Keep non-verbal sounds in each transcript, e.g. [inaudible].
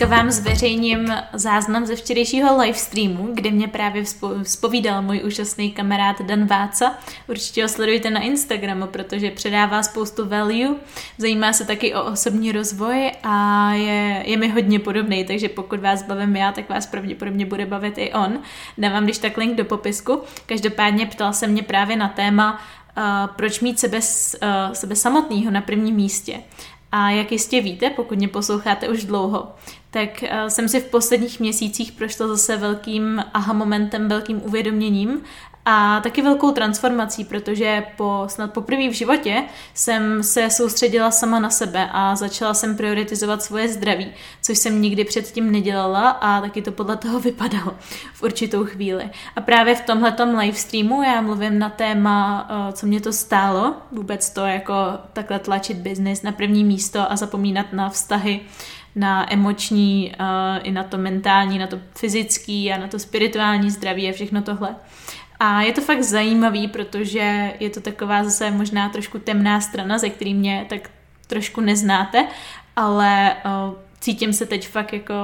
Dneska vám zveřejním záznam ze včerejšího livestreamu, kde mě právě vzpovídal můj úžasný kamarád Dan Váca. Určitě ho sledujte na Instagramu, protože předává spoustu value, zajímá se taky o osobní rozvoj a je, je mi hodně podobný, takže pokud vás bavím já, tak vás pravděpodobně bude bavit i on. Dávám když tak link do popisku. Každopádně ptal se mě právě na téma, uh, proč mít sebe, uh, sebe samotného na prvním místě. A jak jistě víte, pokud mě posloucháte už dlouho, tak eh, jsem si v posledních měsících prošla zase velkým aha momentem, velkým uvědoměním a taky velkou transformací, protože po snad poprvé v životě jsem se soustředila sama na sebe a začala jsem prioritizovat svoje zdraví, což jsem nikdy předtím nedělala a taky to podle toho [laughs] vypadalo v určitou chvíli. A právě v tomhletom livestreamu já mluvím na téma, eh, co mě to stálo, vůbec to jako takhle tlačit biznis na první místo a zapomínat na vztahy, na emoční, uh, i na to mentální, na to fyzický a na to spirituální zdraví a všechno tohle. A je to fakt zajímavý, protože je to taková zase možná trošku temná strana, ze který mě tak trošku neznáte, ale uh, cítím se teď fakt jako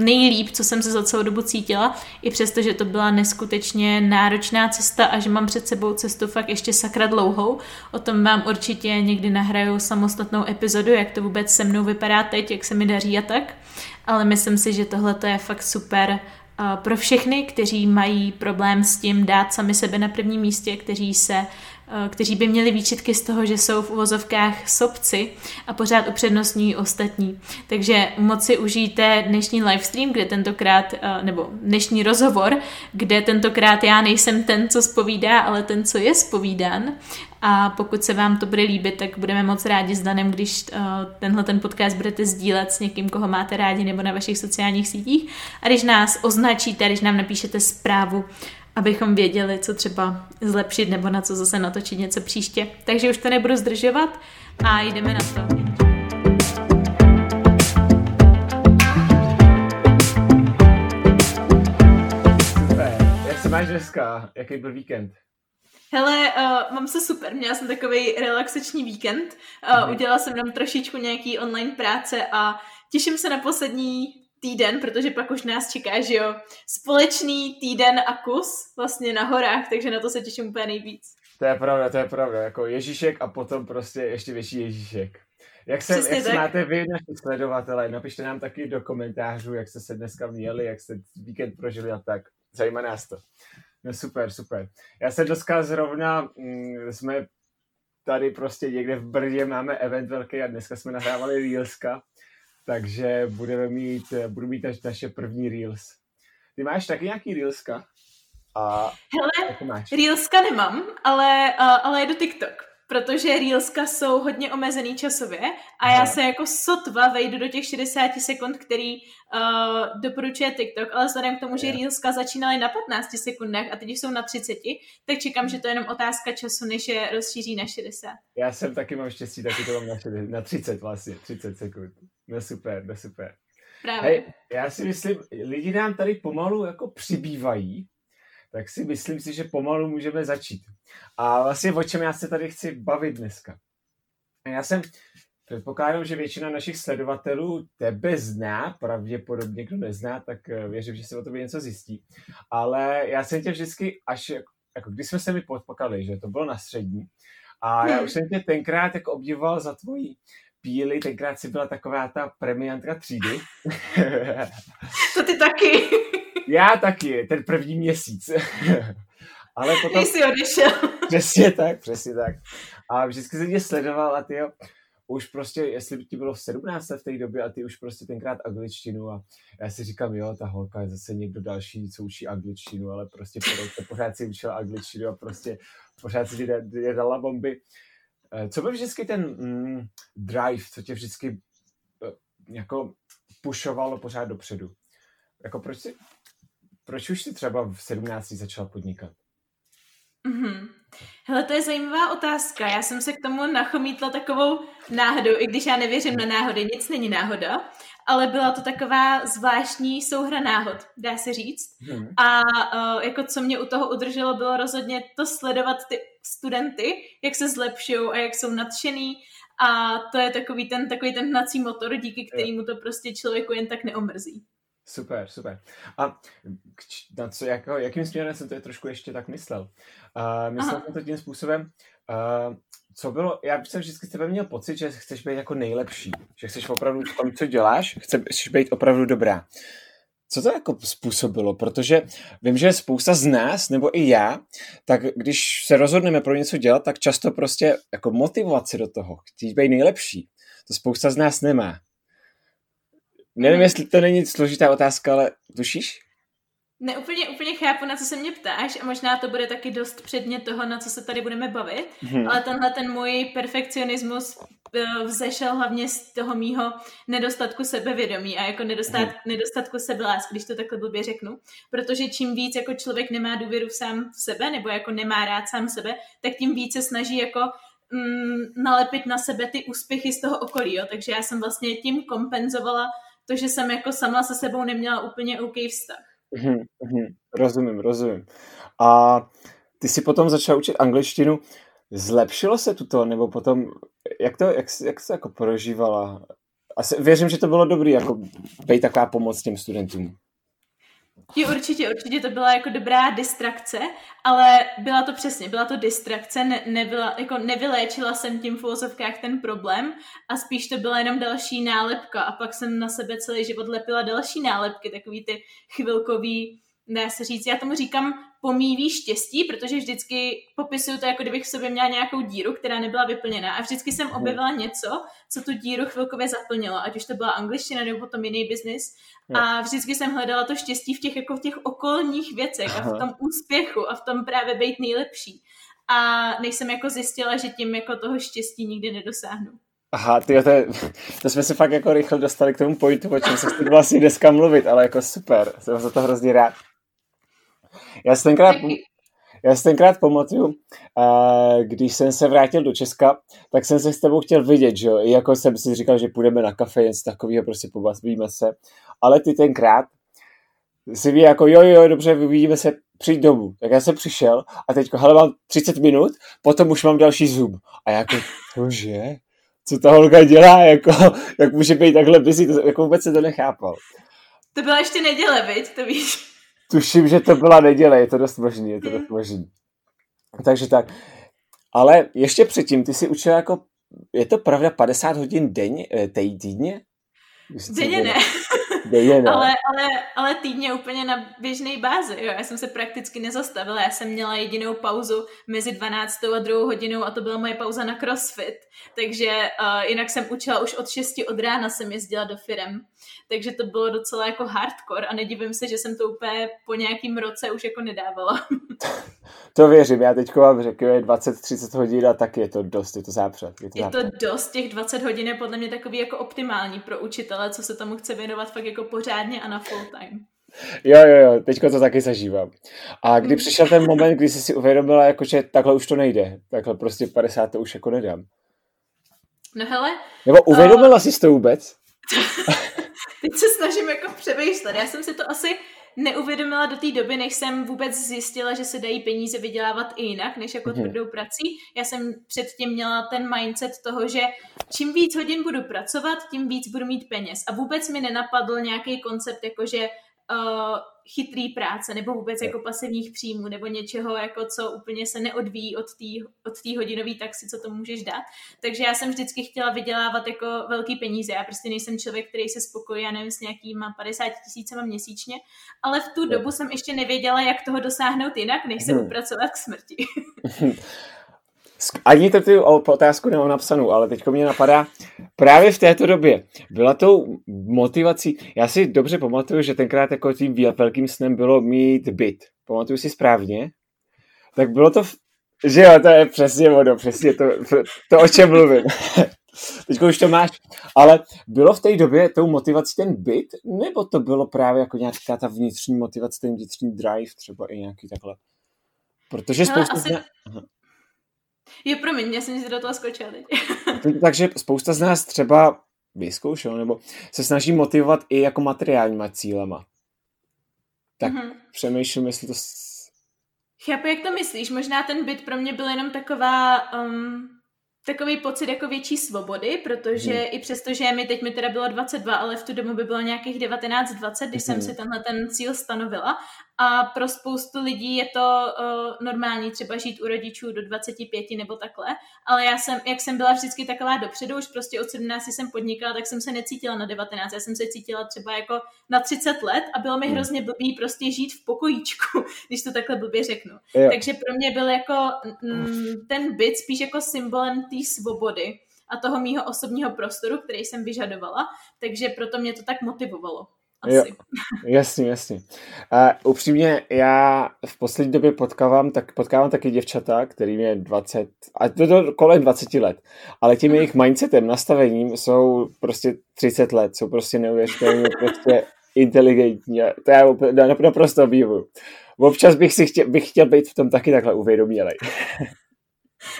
nejlíp, co jsem se za celou dobu cítila, i přesto, že to byla neskutečně náročná cesta a že mám před sebou cestu fakt ještě sakra dlouhou. O tom vám určitě někdy nahraju samostatnou epizodu, jak to vůbec se mnou vypadá teď, jak se mi daří a tak. Ale myslím si, že tohle je fakt super pro všechny, kteří mají problém s tím dát sami sebe na prvním místě, kteří se Eh, kteří by měli výčitky z toho, že jsou v uvozovkách sobci a pořád upřednostní ostatní. Takže moc si užijte dnešní livestream, kde tentokrát, eh, nebo dnešní rozhovor, kde tentokrát já nejsem ten, co spovídá, ale ten, co je spovídán. A pokud se vám to bude líbit, tak budeme moc rádi s Danem, když uh, tenhle ten podcast budete sdílet s někým, koho máte rádi, nebo na vašich sociálních sítích. A když nás označíte, když nám napíšete zprávu, abychom věděli, co třeba zlepšit nebo na co zase natočit něco příště. Takže už to nebudu zdržovat a jdeme na to. Jak se máš dneska? Jaký byl víkend? Hele, uh, mám se super, měla jsem takový relaxační víkend, uh, mm. udělala jsem tam trošičku nějaký online práce a těším se na poslední týden, protože pak už nás čeká, že jo, společný týden a kus vlastně na horách, takže na to se těším úplně nejvíc. To je pravda, to je pravda, jako Ježíšek a potom prostě ještě větší Ježíšek. Jak se, jak se máte vy, naši sledovatele, napište nám taky do komentářů, jak jste se dneska měli, jak jste víkend prožili a tak. Zajímá nás to. No super, super. Já se dneska zrovna, mm, jsme tady prostě někde v Brdě, máme event velký a dneska jsme nahrávali Reelska takže budeme mít, budu mít naše první Reels. Ty máš taky nějaký Reelska? A Hele, Reelska nemám, ale, ale jedu TikTok protože Reelska jsou hodně omezený časově a já se jako sotva vejdu do těch 60 sekund, který uh, doporučuje TikTok, ale vzhledem k tomu, že Reelska začínaly na 15 sekundách a teď jsou na 30, tak čekám, že to je jenom otázka času, než je rozšíří na 60. Já jsem taky mám štěstí, taky to mám na, 60, na 30 vlastně, 30 sekund. No super, no super. Právě. Hej, já si myslím, lidi nám tady pomalu jako přibývají, tak si myslím si, že pomalu můžeme začít. A vlastně o čem já se tady chci bavit dneska. Já jsem, předpokládám, že většina našich sledovatelů tebe zná, pravděpodobně kdo nezná, tak eh, věřím, že se o tobě něco zjistí. Ale já jsem tě vždycky, až jako když jsme se mi potkali, že to bylo na střední, a já hmm. už jsem tě tenkrát jako obdivoval za tvoji píly, tenkrát si byla taková ta premiantka třídy. [laughs] to ty taky. [laughs] Já taky, ten první měsíc. [laughs] Ale potom... Jsi odešel. Přesně tak, přesně tak. A vždycky jsem tě sledoval a ty jo, už prostě, jestli by ti bylo 17 let v té době a ty už prostě tenkrát angličtinu a já si říkám, jo, ta holka je zase někdo další, co učí angličtinu, ale prostě pořád, pořád si učila angličtinu a prostě pořád si je dala bomby. Eh, co byl vždycky ten mm, drive, co tě vždycky eh, jako pušovalo pořád dopředu? Jako proč proč už jsi třeba v 17 začala podnikat? Mm-hmm. Hele, to je zajímavá otázka. Já jsem se k tomu nachomítla takovou náhodou, i když já nevěřím na náhody, nic není náhoda, ale byla to taková zvláštní souhra náhod, dá se říct. Hmm. A uh, jako co mě u toho udrželo, bylo rozhodně to sledovat ty studenty, jak se zlepšují a jak jsou nadšený a to je takový ten, takový ten hnací motor, díky kterému to prostě člověku jen tak neomrzí. Super, super. A na co, jako, jakým směrem jsem to je trošku ještě tak myslel? Uh, myslel jsem to tím způsobem, uh, co bylo, já jsem vždycky s tebe měl pocit, že chceš být jako nejlepší, že chceš opravdu v tom, co děláš, chceš být opravdu dobrá. Co to jako způsobilo? Protože vím, že spousta z nás, nebo i já, tak když se rozhodneme pro něco dělat, tak často prostě jako motivovat se do toho, chtít být nejlepší. To spousta z nás nemá. Nevím, jestli to není složitá otázka, ale tušíš? Ne, úplně, úplně chápu, na co se mě ptáš a možná to bude taky dost předně toho, na co se tady budeme bavit, hmm. ale tenhle ten můj perfekcionismus eh, vzešel hlavně z toho mýho nedostatku sebevědomí a jako nedostat, hmm. nedostatku sebelásky, když to takhle blbě řeknu, protože čím víc jako člověk nemá důvěru v sám v sebe nebo jako nemá rád sám sebe, tak tím více snaží jako mm, nalepit na sebe ty úspěchy z toho okolí, jo? takže já jsem vlastně tím kompenzovala to, že jsem jako sama se sebou neměla úplně OK vztah. Mhm, mhm, rozumím, rozumím. A ty si potom začal učit angličtinu. Zlepšilo se tuto, nebo potom, jak to, jak, jak se jako prožívala? Asi, věřím, že to bylo dobrý, jako být taková pomoc těm studentům. Jo, určitě, určitě to byla jako dobrá distrakce, ale byla to přesně, byla to distrakce, ne, nebyla, jako nevyléčila jsem tím v úvozovkách ten problém a spíš to byla jenom další nálepka a pak jsem na sebe celý život lepila další nálepky, takový ty chvilkový, dá se říct, já tomu říkám pomíví štěstí, protože vždycky popisuju to, jako kdybych v sobě měla nějakou díru, která nebyla vyplněná a vždycky jsem objevila něco, co tu díru chvilkově zaplnilo, ať už to byla angličtina nebo potom jiný biznis a vždycky jsem hledala to štěstí v těch, jako v těch okolních věcech a v tom úspěchu a v tom právě být nejlepší. A než jsem jako zjistila, že tím jako toho štěstí nikdy nedosáhnu. Aha, ty to, to jsme se fakt jako rychle dostali k tomu pointu, o čem se chci vlastně dneska mluvit, ale jako super, jsem za to hrozně rád. Já si tenkrát, já si tenkrát pamatuju, když jsem se vrátil do Česka, tak jsem se s tebou chtěl vidět, že jo, I jako jsem si říkal, že půjdeme na kafe, něco takového, prostě pobavíme se, ale ty tenkrát si ví jako, jo, jo, dobře, uvidíme se, přijď domů. Tak já jsem přišel a teď, hele, mám 30 minut, potom už mám další Zoom. A jako, cože? Co ta holka dělá, jako, jak může být takhle busy, to, jako vůbec se to nechápal. To byla ještě neděle, viď, to víš. Tuším, že to byla neděle, je to dost možný, je to dost možný. Takže tak. Ale ještě předtím, ty jsi učila jako, je to pravda, 50 hodin denně, eh, týdně? Denně ne. Denně ne. ale, ale, ale týdně úplně na běžné bázi. Jo. Já jsem se prakticky nezastavila. Já jsem měla jedinou pauzu mezi 12. a 2. hodinou a to byla moje pauza na crossfit. Takže uh, jinak jsem učila už od 6 od rána jsem jezdila do firem takže to bylo docela jako hardcore a nedivím se, že jsem to úplně po nějakým roce už jako nedávala. [laughs] to věřím, já teďko vám řekl, je 20-30 hodin a tak je to dost, je to zápřed. Je to, je to dost, těch 20 hodin je podle mě takový jako optimální pro učitele, co se tomu chce věnovat fakt jako pořádně a na full time. Jo, jo, jo, teďko to taky zažívám. A kdy hmm. přišel ten moment, kdy jsi si uvědomila, jako, že takhle už to nejde, takhle prostě 50 to už jako nedám. No hele. Nebo uvědomila uh... jsi to vůbec? [laughs] teď se snažím jako přemýšlet. Já jsem si to asi neuvědomila do té doby, než jsem vůbec zjistila, že se dají peníze vydělávat i jinak, než jako mhm. tvrdou prací. Já jsem předtím měla ten mindset toho, že čím víc hodin budu pracovat, tím víc budu mít peněz. A vůbec mi nenapadl nějaký koncept, jako že uh, chytrý práce nebo vůbec jako pasivních příjmů nebo něčeho, jako co úplně se neodvíjí od té od tý hodinové taxi, co to můžeš dát. Takže já jsem vždycky chtěla vydělávat jako velký peníze. Já prostě nejsem člověk, který se spokojí, já nevím, s nějakýma 50 tisícema měsíčně, ale v tu dobu jsem ještě nevěděla, jak toho dosáhnout jinak, než se hmm. upracovat k smrti. [laughs] Ani to tu otázku nemám napsanou, ale teď mě napadá, právě v této době byla tou motivací, já si dobře pamatuju, že tenkrát jako tím velkým snem bylo mít byt. Pamatuju si správně? Tak bylo to, v... že jo, to je přesně ono, přesně to, to o čem mluvím. [laughs] Teď už to máš. Ale bylo v té době tou motivací ten byt, nebo to bylo právě jako nějaká ta vnitřní motivace, ten vnitřní drive třeba i nějaký takhle? Protože spousta... Asi... Jo, promiň, já jsem si do toho skočila teď. Takže spousta z nás třeba vyzkoušel, nebo se snaží motivovat i jako materiálníma cílema. Tak mm-hmm. přemýšlím, jestli to... Chápu, jak to myslíš. Možná ten byt pro mě byl jenom taková... Um, takový pocit jako větší svobody, protože hmm. i přesto, že mi teď mi teda bylo 22, ale v tu dobu by bylo nějakých 19-20, když hmm. jsem si tenhle ten cíl stanovila a pro spoustu lidí je to uh, normální třeba žít u rodičů do 25 nebo takhle, ale já jsem, jak jsem byla vždycky taková dopředu, už prostě od 17 jsem podnikala, tak jsem se necítila na 19, já jsem se cítila třeba jako na 30 let a bylo mi hmm. hrozně blbý prostě žít v pokojíčku, [laughs] když to takhle blbě řeknu. Jo. Takže pro mě byl jako mm, ten byt spíš jako symbolem té svobody a toho mýho osobního prostoru, který jsem vyžadovala, takže proto mě to tak motivovalo. Asi. Jo, jasně, jasně. A upřímně, já v poslední době potkávám, tak potkávám taky děvčata, kterým je 20, a to, to kolem 20 let, ale tím jejich mindsetem, nastavením jsou prostě 30 let, jsou prostě neuvěřitelně prostě inteligentní. To já naprosto obdivuju. Občas bych, si chtěl, bych chtěl být v tom taky takhle uvědomělej.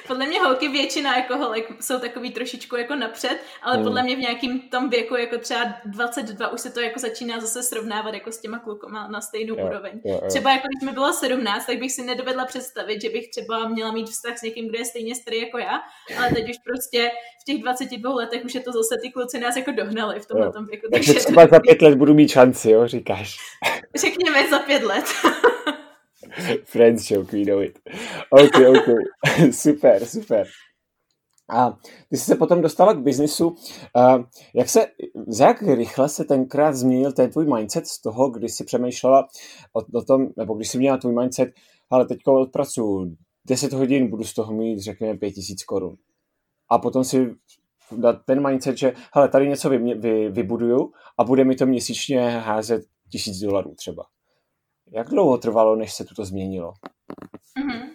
Podle mě holky většina jako holek jsou takový trošičku jako napřed, ale hmm. podle mě v nějakým tom věku jako třeba 22 už se to jako začíná zase srovnávat jako s těma klukama na stejnou jo, úroveň. Jo, jo. Třeba jako když mi bylo 17, tak bych si nedovedla představit, že bych třeba měla mít vztah s někým, kdo je stejně starý jako já, ale teď už prostě v těch 22 letech už je to zase ty kluci nás jako dohnali v tomhle tom věku. Takže třeba za [laughs] pět let budu mít šanci, jo, říkáš. Řekněme za pět let. [laughs] [laughs] Friends joke, we know it. OK, OK. [laughs] super, super. A ty jsi se potom dostala k biznisu. Jak se, za jak rychle se tenkrát změnil ten tvůj mindset z toho, kdy jsi přemýšlela o, o tom, nebo když jsi měla tvůj mindset, ale teďka odpracuju 10 hodin, budu z toho mít, řekněme, 5000 korun. A potom si dát ten mindset, že hele, tady něco vy, vy, vybuduju a bude mi to měsíčně házet tisíc dolarů třeba. Jak dlouho trvalo, než se to změnilo? Mm-hmm.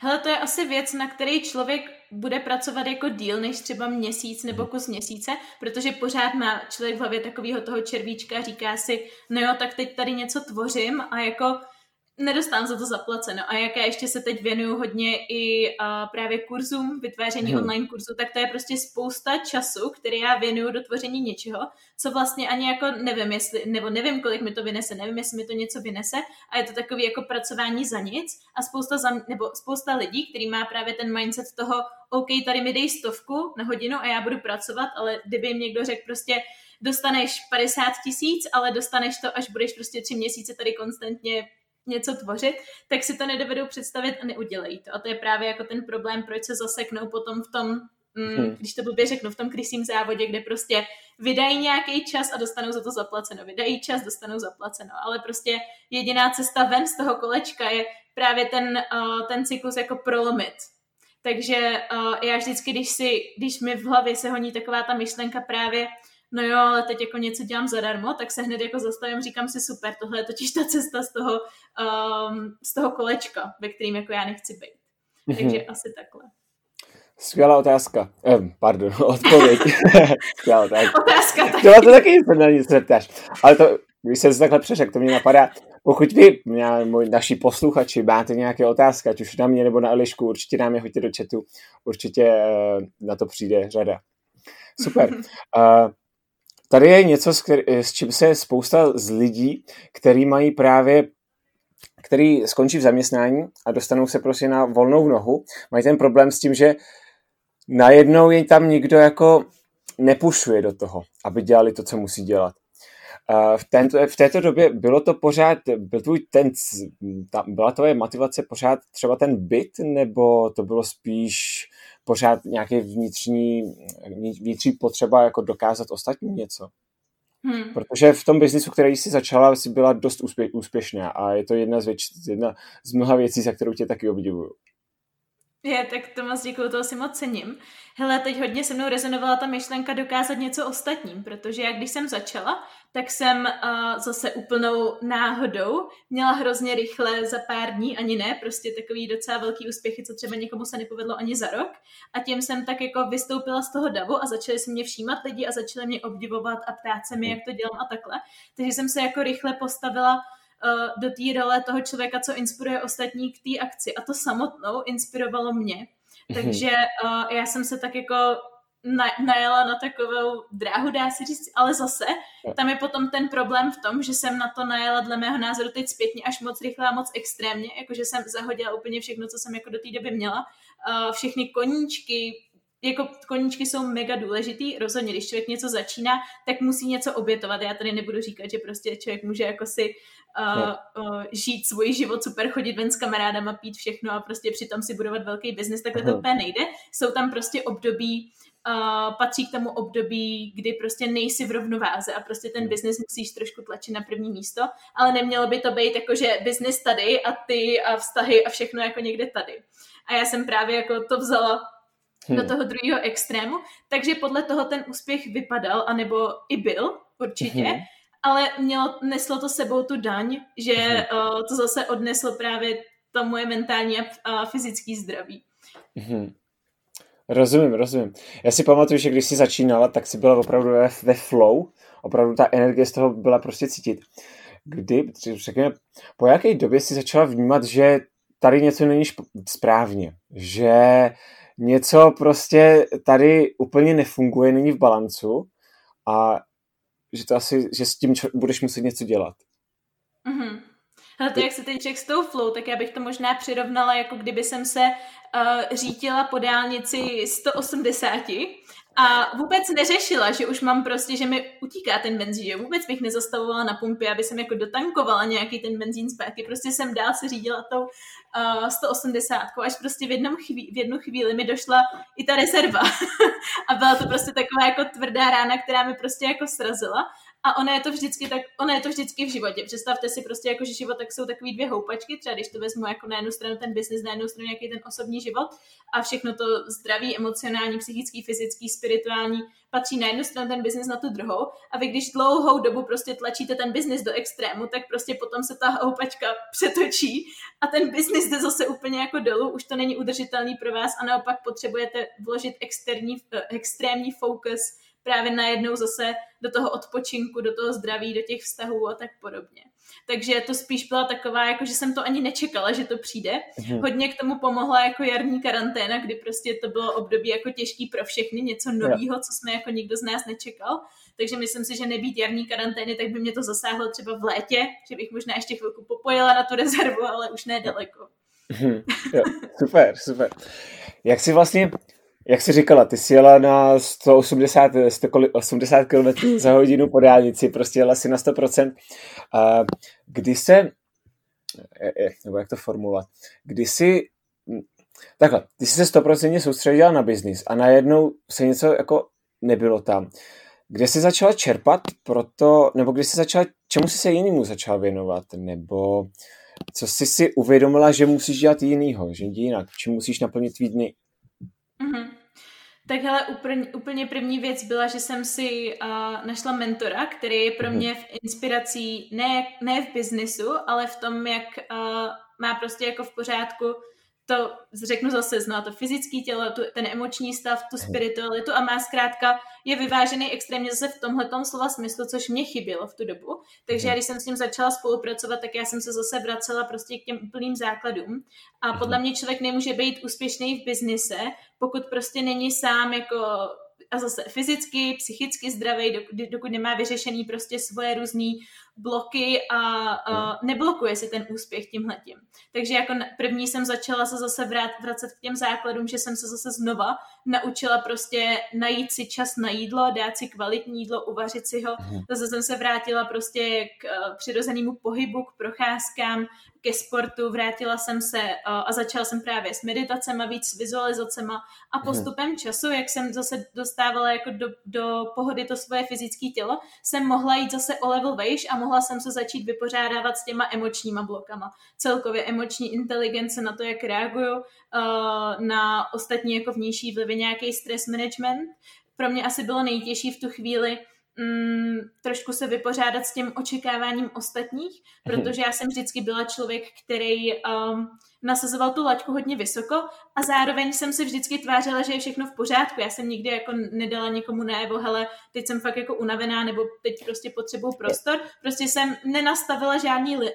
Hele, to je asi věc, na který člověk bude pracovat jako díl než třeba měsíc nebo mhm. kus měsíce, protože pořád má člověk v hlavě takového toho červíčka, říká si, no jo, tak teď tady něco tvořím a jako nedostám za to zaplaceno. A jak já ještě se teď věnuju hodně i uh, právě kurzům, vytváření hmm. online kurzu, tak to je prostě spousta času, který já věnuju do tvoření něčeho, co vlastně ani jako nevím, jestli, nebo nevím, kolik mi to vynese, nevím, jestli mi to něco vynese a je to takový jako pracování za nic a spousta, za, nebo spousta lidí, který má právě ten mindset toho, OK, tady mi dej stovku na hodinu a já budu pracovat, ale kdyby jim někdo řekl prostě, dostaneš 50 tisíc, ale dostaneš to, až budeš prostě tři měsíce tady konstantně něco tvořit, tak si to nedovedou představit a neudělají to. A to je právě jako ten problém, proč se zaseknou potom v tom, mm, hmm. když to blbě řeknu, v tom krysím závodě, kde prostě vydají nějaký čas a dostanou za to zaplaceno. Vydají čas, dostanou zaplaceno. Ale prostě jediná cesta ven z toho kolečka je právě ten, uh, ten cyklus jako prolomit. Takže uh, já vždycky, když, si, když mi v hlavě se honí taková ta myšlenka právě, no jo, ale teď jako něco dělám zadarmo, tak se hned jako zastavím, říkám si super, tohle je totiž ta cesta z toho, um, z toho kolečka, ve kterým jako já nechci být. Mm-hmm. Takže asi takhle. Skvělá otázka. Um, pardon, [laughs] odpověď. [laughs] Skvělá otázka. Otázka taky. To, to taky na nic neptáš. Ale to, když se takhle přeřek, to mě napadá, pokud vy, můj, naši posluchači, máte nějaké otázky, ať už na mě nebo na Elišku, určitě nám je hoďte do chatu, určitě uh, na to přijde řada. Super. Uh, [laughs] Tady je něco, s, který, s čím se spousta z lidí, který mají právě který skončí v zaměstnání a dostanou se prostě na volnou nohu, mají ten problém s tím, že najednou je tam nikdo jako nepušuje do toho, aby dělali to, co musí dělat. V, tento, v této době bylo to pořád, byl tvůj ten, ta, byla tvoje motivace pořád třeba ten byt, nebo to bylo spíš pořád nějaké vnitřní, vnitřní potřeba jako dokázat ostatním něco? Hmm. Protože v tom biznisu, který jsi začala, si byla dost úspě- úspěšná a je to jedna z, věc, jedna z mnoha věcí, za kterou tě taky obdivuju. Je, tak to moc děkuju, toho si moc cením. Hele, teď hodně se mnou rezonovala ta myšlenka dokázat něco ostatním, protože jak když jsem začala, tak jsem uh, zase úplnou náhodou měla hrozně rychle za pár dní, ani ne, prostě takový docela velký úspěchy, co třeba někomu se nepovedlo ani za rok. A tím jsem tak jako vystoupila z toho davu a začali se mě všímat lidi a začali mě obdivovat a ptát se mi, jak to dělám a takhle. Takže jsem se jako rychle postavila uh, do té role toho člověka, co inspiruje ostatní k té akci. A to samotnou inspirovalo mě. Mhm. Takže uh, já jsem se tak jako na, najela na takovou dráhu, dá se říct, ale zase tam je potom ten problém v tom, že jsem na to najela dle mého názoru teď zpětně až moc rychle a moc extrémně, jakože jsem zahodila úplně všechno, co jsem jako do té doby měla. Uh, všechny koníčky, jako koníčky jsou mega důležitý, rozhodně, když člověk něco začíná, tak musí něco obětovat. Já tady nebudu říkat, že prostě člověk může jako si uh, uh, žít svůj život, super chodit ven s kamarádama, pít všechno a prostě přitom si budovat velký biznis, takhle to úplně nejde. Jsou tam prostě období, uh, patří k tomu období, kdy prostě nejsi v rovnováze a prostě ten biznis musíš trošku tlačit na první místo, ale nemělo by to být jako, že biznis tady a ty a vztahy a všechno jako někde tady. A já jsem právě jako to vzala hmm. do toho druhého extrému, takže podle toho ten úspěch vypadal, anebo i byl určitě, hmm. Ale mělo, neslo to sebou tu daň, že uh, to zase odneslo právě to moje mentální a, a fyzické zdraví. Hmm. Rozumím, rozumím. Já si pamatuju, že když jsi začínala, tak jsi byla opravdu ve, ve flow, opravdu ta energie z toho byla prostě cítit. Kdy, řekněme, po jaké době jsi začala vnímat, že tady něco není správně, že něco prostě tady úplně nefunguje, není v balancu a že to asi, že s tím budeš muset něco dělat. Mm-hmm. Ale to, jak se teď řekl s tou flow, tak já bych to možná přirovnala, jako kdyby jsem se uh, řítila po dálnici 180 a vůbec neřešila, že už mám prostě, že mi utíká ten benzín, že vůbec bych nezastavovala na pumpě, aby jsem jako dotankovala nějaký ten benzín zpátky. Prostě jsem dál se řídila tou uh, 180, až prostě v, jednom chví, v jednu chvíli mi došla i ta rezerva. [laughs] a byla to prostě taková jako tvrdá rána, která mi prostě jako srazila. A ono je to vždycky tak, ono je to vždycky v životě. Představte si prostě jako, že život tak jsou takový dvě houpačky, třeba když to vezmu jako na jednu stranu ten biznis, na jednu stranu nějaký ten osobní život. A všechno to zdraví, emocionální, psychický, fyzický, spirituální patří na jednu stranu ten biznis na tu druhou. A vy když dlouhou dobu prostě tlačíte ten biznis do extrému, tak prostě potom se ta houpačka přetočí a ten biznis jde zase úplně jako dolů, už to není udržitelný pro vás a naopak potřebujete vložit externí, eh, extrémní fokus právě najednou zase do toho odpočinku, do toho zdraví, do těch vztahů a tak podobně. Takže to spíš byla taková, jako že jsem to ani nečekala, že to přijde. Mhm. Hodně k tomu pomohla jako jarní karanténa, kdy prostě to bylo období jako těžký pro všechny, něco nového, co jsme jako nikdo z nás nečekal. Takže myslím si, že nebýt jarní karantény, tak by mě to zasáhlo třeba v létě, že bych možná ještě chvilku popojila na tu rezervu, ale už ne daleko. Mhm. jo, super, super. Jak si vlastně jak jsi říkala, ty jsi jela na 180, 180 km za hodinu po dálnici, prostě jela si na 100%. A kdy se, nebo jak to formulovat, kdy jsi, takhle, ty jsi se 100% soustředila na biznis a najednou se něco jako nebylo tam. Kde jsi začala čerpat proto, nebo kdy jsi začala, čemu jsi se jinému začala věnovat, nebo co jsi si uvědomila, že musíš dělat jinýho, že jinak, čím musíš naplnit tvý dny? Tak hele, úplně, úplně první věc byla, že jsem si uh, našla mentora, který je pro mhm. mě v inspirací ne, ne v biznisu, ale v tom, jak uh, má prostě jako v pořádku to řeknu zase, zná to fyzické tělo, tu, ten emoční stav, tu spiritualitu a má zkrátka, je vyvážený extrémně zase v tomhle slova smyslu, což mě chybělo v tu dobu. Takže já, když jsem s ním začala spolupracovat, tak já jsem se zase vracela prostě k těm úplným základům. A podle mě člověk nemůže být úspěšný v biznise, pokud prostě není sám jako a zase fyzicky, psychicky zdravý, dokud, dokud nemá vyřešený prostě svoje různé bloky a, a neblokuje si ten úspěch tímhletím. Takže jako první jsem začala se zase vrát, vracet k těm základům, že jsem se zase znova naučila prostě najít si čas na jídlo, dát si kvalitní jídlo, uvařit si ho. Mhm. Zase jsem se vrátila prostě k uh, přirozenému pohybu, k procházkám, ke sportu, vrátila jsem se uh, a začala jsem právě s meditacema, víc s vizualizacema a mhm. postupem času, jak jsem zase dostávala jako do, do pohody to svoje fyzické tělo, jsem mohla jít zase o level vejš a mohla jsem se začít vypořádávat s těma emočníma blokama. Celkově emoční inteligence na to, jak reaguju uh, na ostatní jako vnější vlivy, nějaký stress management. Pro mě asi bylo nejtěžší v tu chvíli mm, trošku se vypořádat s tím očekáváním ostatních, mhm. protože já jsem vždycky byla člověk, který um, nasazoval tu laťku hodně vysoko a zároveň jsem se vždycky tvářila, že je všechno v pořádku. Já jsem nikdy jako nedala někomu najevo, hele, teď jsem fakt jako unavená nebo teď prostě potřebuju prostor. Prostě jsem nenastavila žádný li,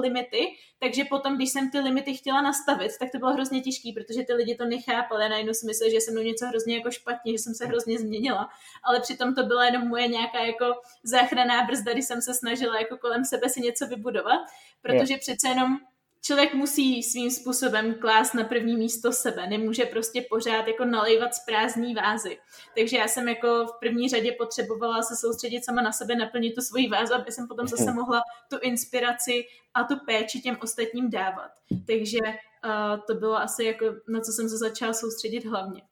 limity, takže potom, když jsem ty limity chtěla nastavit, tak to bylo hrozně těžké, protože ty lidi to nechápali. Najednou si mysleli, že jsem mnou něco hrozně jako špatně, že jsem se hrozně změnila. Ale přitom to byla jenom moje nějaká jako záchranná brzda, když jsem se snažila jako kolem sebe si něco vybudovat, protože přece jenom člověk musí svým způsobem klást na první místo sebe, nemůže prostě pořád jako nalejvat z prázdní vázy. Takže já jsem jako v první řadě potřebovala se soustředit sama na sebe, naplnit tu svoji vázu, aby jsem potom zase mhm. mohla tu inspiraci a tu péči těm ostatním dávat. Takže uh, to bylo asi jako, na co jsem se začala soustředit hlavně.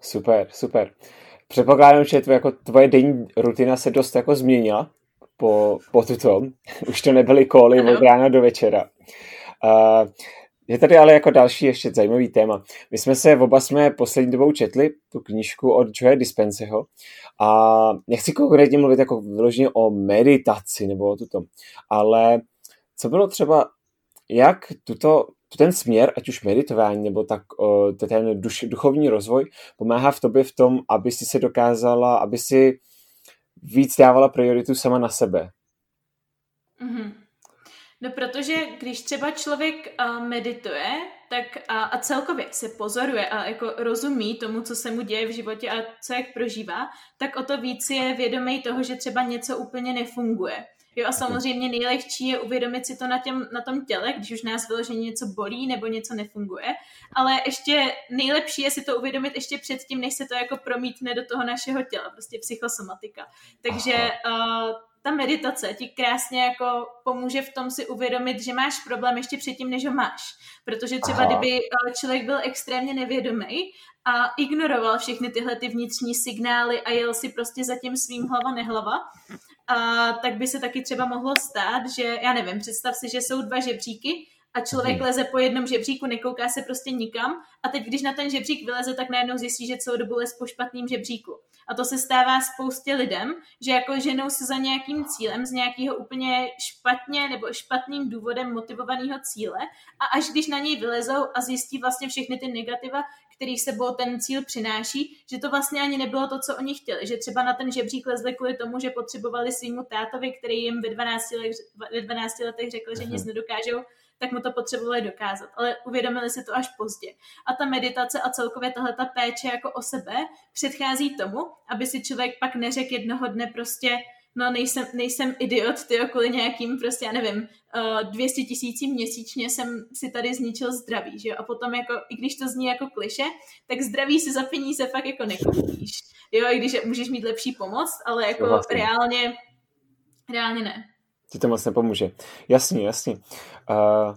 Super, super. Předpokládám, že tvoje, jako tvoje denní rutina se dost jako změnila po, po tuto. [laughs] Už to nebyly koly od rána do večera. Uh, je tady ale jako další ještě zajímavý téma. My jsme se, oba jsme poslední dobou četli tu knížku od Joe Dispenseho a nechci konkrétně mluvit jako vyloženě o meditaci nebo o tuto, ale co bylo třeba, jak tuto, ten směr, ať už meditování nebo tak ten duš, duchovní rozvoj pomáhá v tobě v tom, aby si se dokázala, aby si víc dávala prioritu sama na sebe. Mm-hmm. No protože když třeba člověk uh, medituje, tak a, a celkově se pozoruje a jako rozumí tomu, co se mu děje v životě a co jak prožívá, tak o to víc je vědomý toho, že třeba něco úplně nefunguje. Jo a samozřejmě nejlehčí je uvědomit si to na, těm, na tom těle, když už nás vyloženě něco bolí nebo něco nefunguje, ale ještě nejlepší je si to uvědomit ještě předtím, než se to jako promítne do toho našeho těla, prostě psychosomatika. Takže uh, ta meditace ti krásně jako pomůže v tom si uvědomit, že máš problém ještě předtím, než ho máš. Protože třeba Aha. kdyby eh, člověk byl extrémně nevědomý a ignoroval všechny tyhle ty vnitřní signály a jel si prostě za tím svým hlava nehlava, a tak by se taky třeba mohlo stát, že, já nevím, představ si, že jsou dva žebříky a člověk hmm. leze po jednom žebříku, nekouká se prostě nikam a teď, když na ten žebřík vyleze, tak najednou zjistí, že celou dobu les po špatným žebříku. A to se stává spoustě lidem, že jako ženou se za nějakým cílem, z nějakého úplně špatně nebo špatným důvodem motivovaného cíle a až když na něj vylezou a zjistí vlastně všechny ty negativa, který sebou ten cíl přináší, že to vlastně ani nebylo to, co oni chtěli. Že třeba na ten žebřík lezli kvůli tomu, že potřebovali svýmu tátovi, který jim ve 12, letech, ve 12 letech řekl, že nic nedokážou, tak mu to potřebovali dokázat. Ale uvědomili si to až pozdě. A ta meditace a celkově tahle ta péče jako o sebe předchází tomu, aby si člověk pak neřekl jednoho dne prostě no nejsem, nejsem idiot, ty kvůli nějakým prostě, já nevím, uh, eh, 200 tisící měsíčně jsem si tady zničil zdraví, že jo? A potom jako, i když to zní jako kliše, tak zdraví si za peníze fakt jako nekoupíš. Jo, i když můžeš mít lepší pomoc, ale jako vlastně. reálně, reálně ne. Ti to moc nepomůže. Jasně, jasně. Uh,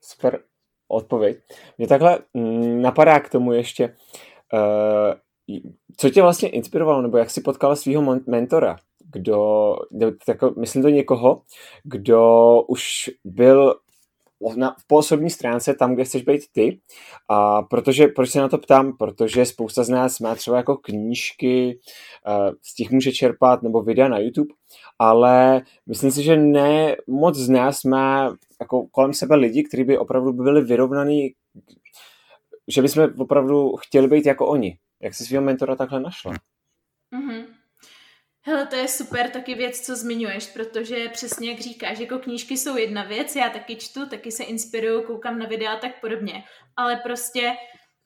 super odpověď. Mě takhle mm, napadá k tomu ještě, uh, co tě vlastně inspirovalo, nebo jak jsi potkala svého mentora? kdo, jako, myslím to někoho, kdo už byl na, v poosobní stránce tam, kde chceš být ty. A protože, proč se na to ptám? Protože spousta z nás má třeba jako knížky, z těch může čerpat, nebo videa na YouTube, ale myslím si, že ne moc z nás má jako kolem sebe lidi, kteří by opravdu byli vyrovnaný, že bychom opravdu chtěli být jako oni. Jak jsi svého mentora takhle našla? Mm-hmm. Hele, to je super taky věc, co zmiňuješ, protože přesně jak říkáš, jako knížky jsou jedna věc, já taky čtu, taky se inspiruju, koukám na videa a tak podobně, ale prostě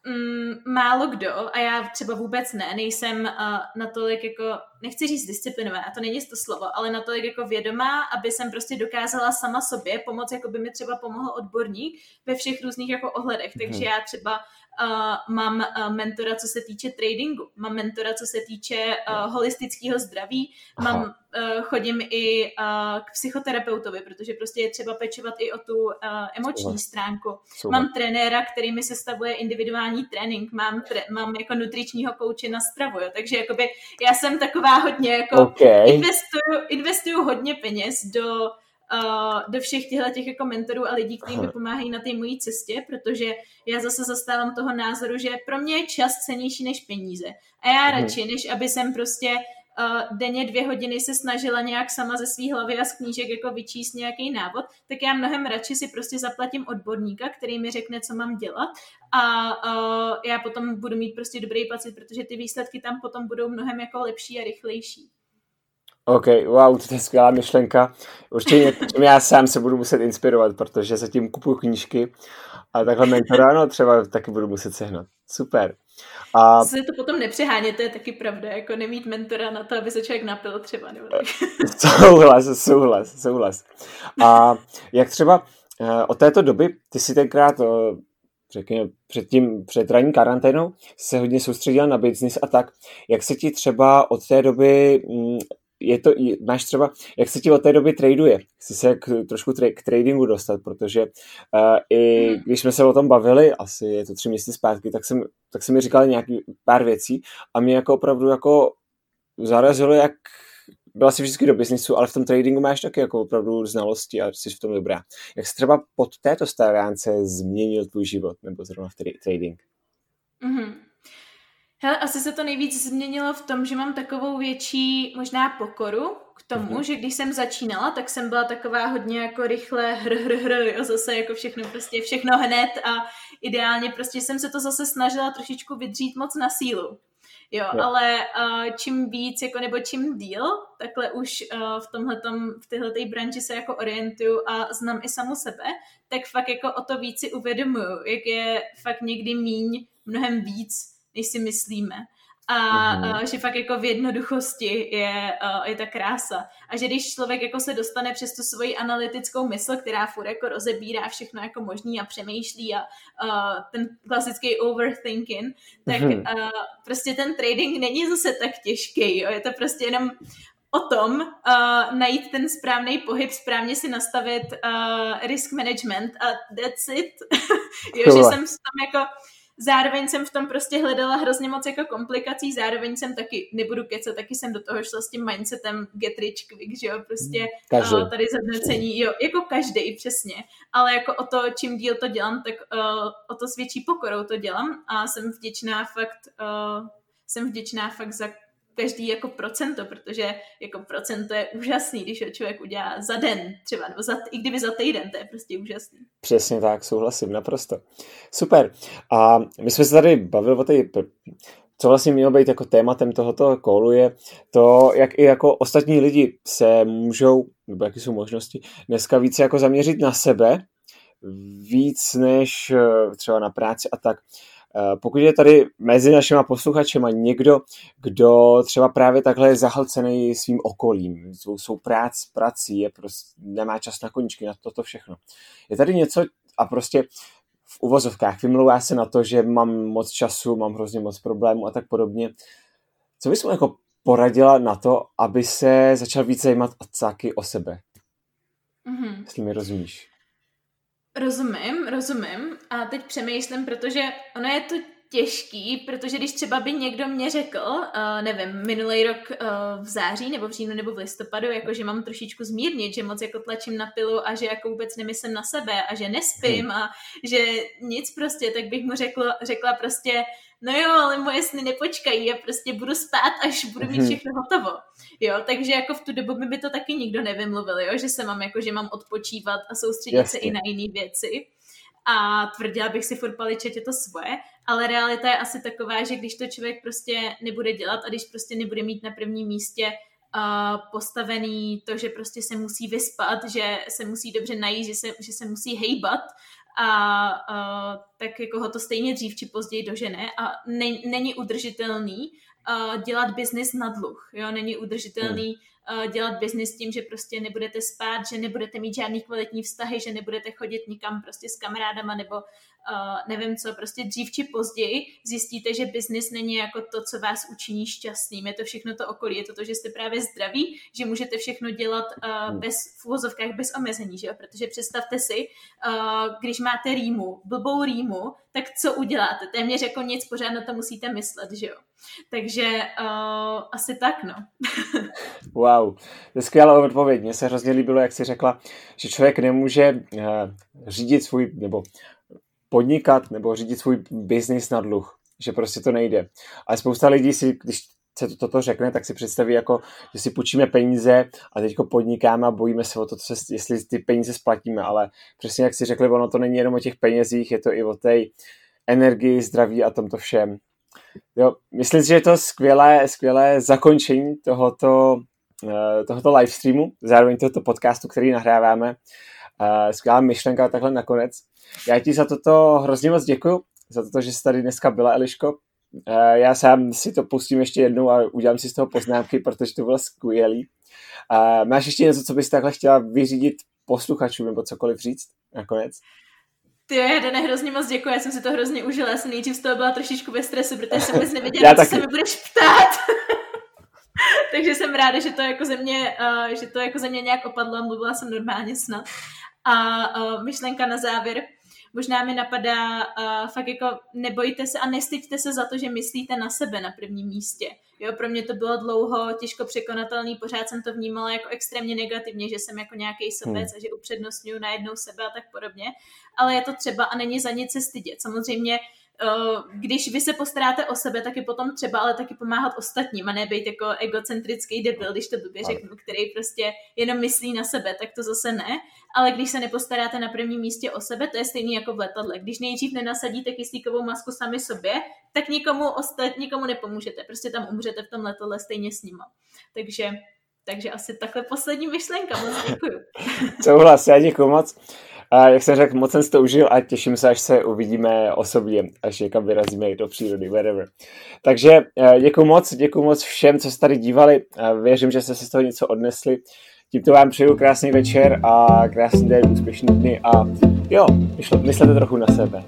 mm, málo kdo, a já třeba vůbec ne, nejsem uh, natolik jako, nechci říct disciplinovaná, to není to slovo, ale natolik jako vědomá, aby jsem prostě dokázala sama sobě pomoct, jako by mi třeba pomohl odborník ve všech různých jako ohledech, takže mhm. já třeba uh, mám uh, mentora, co se týče tradingu, mám mentora, co se týče uh, holistického zdraví, Aha. mám, uh, chodím i uh, k psychoterapeutovi, protože prostě je třeba pečovat i o tu uh, emoční Super. stránku. Super. Mám trenéra, který mi sestavuje individuální trénink, mám, tre- mám jako nutričního kouče na stravu, jo, takže jakoby já jsem taková hodně jako okay. investuju, investuju hodně peněz do uh, do všech těchto těch jako mentorů a lidí, kteří mi pomáhají na té mojí cestě, protože já zase zastávám toho názoru, že pro mě je čas cenější než peníze. A já mhm. radši, než aby jsem prostě uh, denně dvě hodiny se snažila nějak sama ze svých hlavy a z knížek jako vyčíst nějaký návod, tak já mnohem radši si prostě zaplatím odborníka, který mi řekne, co mám dělat a uh, já potom budu mít prostě dobrý pocit, protože ty výsledky tam potom budou mnohem jako lepší a rychlejší. OK, wow, to je skvělá myšlenka. Určitě já sám se budu muset inspirovat, protože zatím kupuju knížky a takhle mentora, no třeba taky budu muset sehnat. Super. A... Se to potom nepřeháně, to je taky pravda, jako nemít mentora na to, aby se člověk napil třeba. Nebo tak. [laughs] souhlas, souhlas, souhlas. A jak třeba od této doby, ty si tenkrát řekněme, před, tím, před ranní karanténou se hodně soustředil na business a tak. Jak se ti třeba od té doby mm, je to, máš třeba, jak se ti od té doby traduje? Chci se k, trošku tra- k tradingu dostat, protože uh, i hmm. když jsme se o tom bavili, asi je to tři měsíce zpátky, tak jsem, tak jsem mi říkal nějaký pár věcí a mě jako opravdu jako zarazilo, jak byla si vždycky do biznisu, ale v tom tradingu máš taky jako opravdu znalosti a jsi v tom dobrá. Jak se třeba pod této staránce změnil tvůj život, nebo zrovna v trading? Mm-hmm. Hele, asi se to nejvíc změnilo v tom, že mám takovou větší možná pokoru k tomu, mm-hmm. že když jsem začínala, tak jsem byla taková hodně jako rychle hr, hr, hr, jo, zase jako všechno prostě, všechno hned a ideálně prostě jsem se to zase snažila trošičku vydřít moc na sílu. Jo, jo. ale uh, čím víc, jako nebo čím díl, takhle už uh, v tomhletom, v téhleté branži se jako orientuju a znám i samu sebe, tak fakt jako o to víc si uvědomuju, jak je fakt někdy míň mnohem víc, než si myslíme a mm-hmm. že fakt jako v jednoduchosti je, je ta krása. A že když člověk jako se dostane přes tu svoji analytickou mysl, která furt jako rozebírá všechno jako možný a přemýšlí a uh, ten klasický overthinking, tak mm-hmm. uh, prostě ten trading není zase tak těžký. Jo? Je to prostě jenom o tom uh, najít ten správný pohyb, správně si nastavit uh, risk management a that's it. [laughs] jo, že jsem tam jako zároveň jsem v tom prostě hledala hrozně moc jako komplikací, zároveň jsem taky, nebudu kecat, taky jsem do toho šla s tím mindsetem get rich quick, že jo, prostě každý. uh, tady zadnecení, jo, jako každý přesně, ale jako o to, čím díl to dělám, tak uh, o to s větší pokorou to dělám a jsem vděčná fakt, uh, jsem vděčná fakt za každý jako procento, protože jako procento je úžasný, když ho člověk udělá za den třeba, nebo za, i kdyby za týden, to je prostě úžasný. Přesně tak, souhlasím, naprosto. Super. A my jsme se tady bavili o té co vlastně mělo být jako tématem tohoto kolu je to, jak i jako ostatní lidi se můžou, nebo jaké jsou možnosti, dneska více jako zaměřit na sebe, víc než eh, třeba na práci a tak. Eh, pokud je tady mezi našimi posluchačema někdo, kdo třeba právě takhle je zahlcený svým okolím, svou, svou prác, prací, je prostě, nemá čas na koničky, na toto všechno. Je tady něco a prostě v uvozovkách vymlouvá se na to, že mám moc času, mám hrozně moc problémů a tak podobně. Co bys mu jako poradila na to, aby se začal víc zajímat taky o sebe? Mm-hmm. Jestli mi rozumíš. Rozumím, rozumím. A teď přemýšlím, protože ono je to těžký, protože když třeba by někdo mě řekl, uh, nevím, minulý rok uh, v září nebo v říjnu nebo v listopadu, jako že mám trošičku zmírnit, že moc jako tlačím na pilu a že jako vůbec nemyslím na sebe a že nespím hmm. a že nic prostě, tak bych mu řekla, řekla prostě, no jo, ale moje sny nepočkají, já prostě budu spát, až budu mít mhm. všechno hotovo. Jo, takže jako v tu dobu mi by to taky nikdo nevymluvil, jo, že se mám jako, že mám odpočívat a soustředit Jasně. se i na jiné věci. A tvrdila bych si furt paličet, je to svoje, ale realita je asi taková, že když to člověk prostě nebude dělat a když prostě nebude mít na prvním místě uh, postavený to, že prostě se musí vyspat, že se musí dobře najít, že se, že se musí hejbat, a uh, tak jako ho to stejně dřív či později dožene a ne, není udržitelný uh, dělat biznis na dluh, jo, není udržitelný uh, dělat biznis tím, že prostě nebudete spát, že nebudete mít žádný kvalitní vztahy, že nebudete chodit nikam prostě s kamarádama nebo uh, nevím co, prostě dřív či později zjistíte, že biznis není jako to, co vás učiní šťastným. Je to všechno to okolí, je to to, že jste právě zdraví, že můžete všechno dělat uh, bez, v uvozovkách bez omezení, že jo? Protože představte si, uh, když máte rýmu, blbou rýmu, tak co uděláte? Téměř jako nic, pořád na to musíte myslet, že jo? Takže uh, asi tak, no. [laughs] wow, to je skvělá odpověď. Mně se hrozně líbilo, jak jsi řekla, že člověk nemůže uh, řídit svůj, nebo podnikat nebo řídit svůj biznis na dluh, že prostě to nejde. Ale spousta lidí si, když se to, toto řekne, tak si představí jako, že si půjčíme peníze a teď podnikáme a bojíme se o to, co, jestli ty peníze splatíme, ale přesně jak si řekli, ono to není jenom o těch penězích, je to i o té energii, zdraví a tomto všem. Jo, myslím si, že je to skvělé, skvělé zakončení tohoto, eh, tohoto live streamu, zároveň tohoto podcastu, který nahráváme. Uh, skvělá myšlenka takhle nakonec. Já ti za toto hrozně moc děkuji, za to, že jsi tady dneska byla, Eliško. Uh, já sám si to pustím ještě jednou a udělám si z toho poznámky, protože to bylo skvělý. Uh, máš ještě něco, co bys takhle chtěla vyřídit posluchačům nebo cokoliv říct nakonec? Ty já Dane, hrozně moc děkuji, já jsem si to hrozně užila, já jsem nejdřív z toho byla trošičku ve stresu, protože jsem vůbec nevěděla, co se mi budeš ptát. [laughs] Takže jsem ráda, že to jako ze mě, uh, že to jako ze mě nějak opadlo a mluvila jsem normálně snad. A uh, myšlenka na závěr, možná mi napadá uh, fakt jako nebojte se a nestyďte se za to, že myslíte na sebe na prvním místě. Jo, pro mě to bylo dlouho těžko překonatelný, pořád jsem to vnímala jako extrémně negativně, že jsem jako nějaký sobec hmm. a že upřednostňuji najednou sebe a tak podobně. Ale je to třeba a není za nic se stydět. Samozřejmě když vy se postaráte o sebe, tak je potom třeba ale taky pomáhat ostatním a ne být jako egocentrický debil, když to blbě řeknu, který prostě jenom myslí na sebe, tak to zase ne. Ale když se nepostaráte na prvním místě o sebe, to je stejný jako v letadle. Když nejdřív nenasadíte kyslíkovou masku sami sobě, tak nikomu, ostat, nikomu nepomůžete. Prostě tam umřete v tom letadle stejně s nima. Takže takže asi takhle poslední myšlenka, moc děkuju. [laughs] Souhlas, já děkuji moc. A jak jsem řekl, moc jsem si to užil a těším se, až se uvidíme osobně, až někam vyrazíme do přírody, wherever. Takže eh, děkuji moc, děkuji moc všem, co se tady dívali. Věřím, že jste si z toho něco odnesli. Tímto vám přeju krásný večer a krásný den, úspěšný dny a jo, myslete trochu na sebe.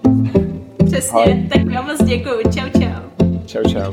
Přesně, Ahoj. tak já moc děkuji. Čau, čau. Čau, čau.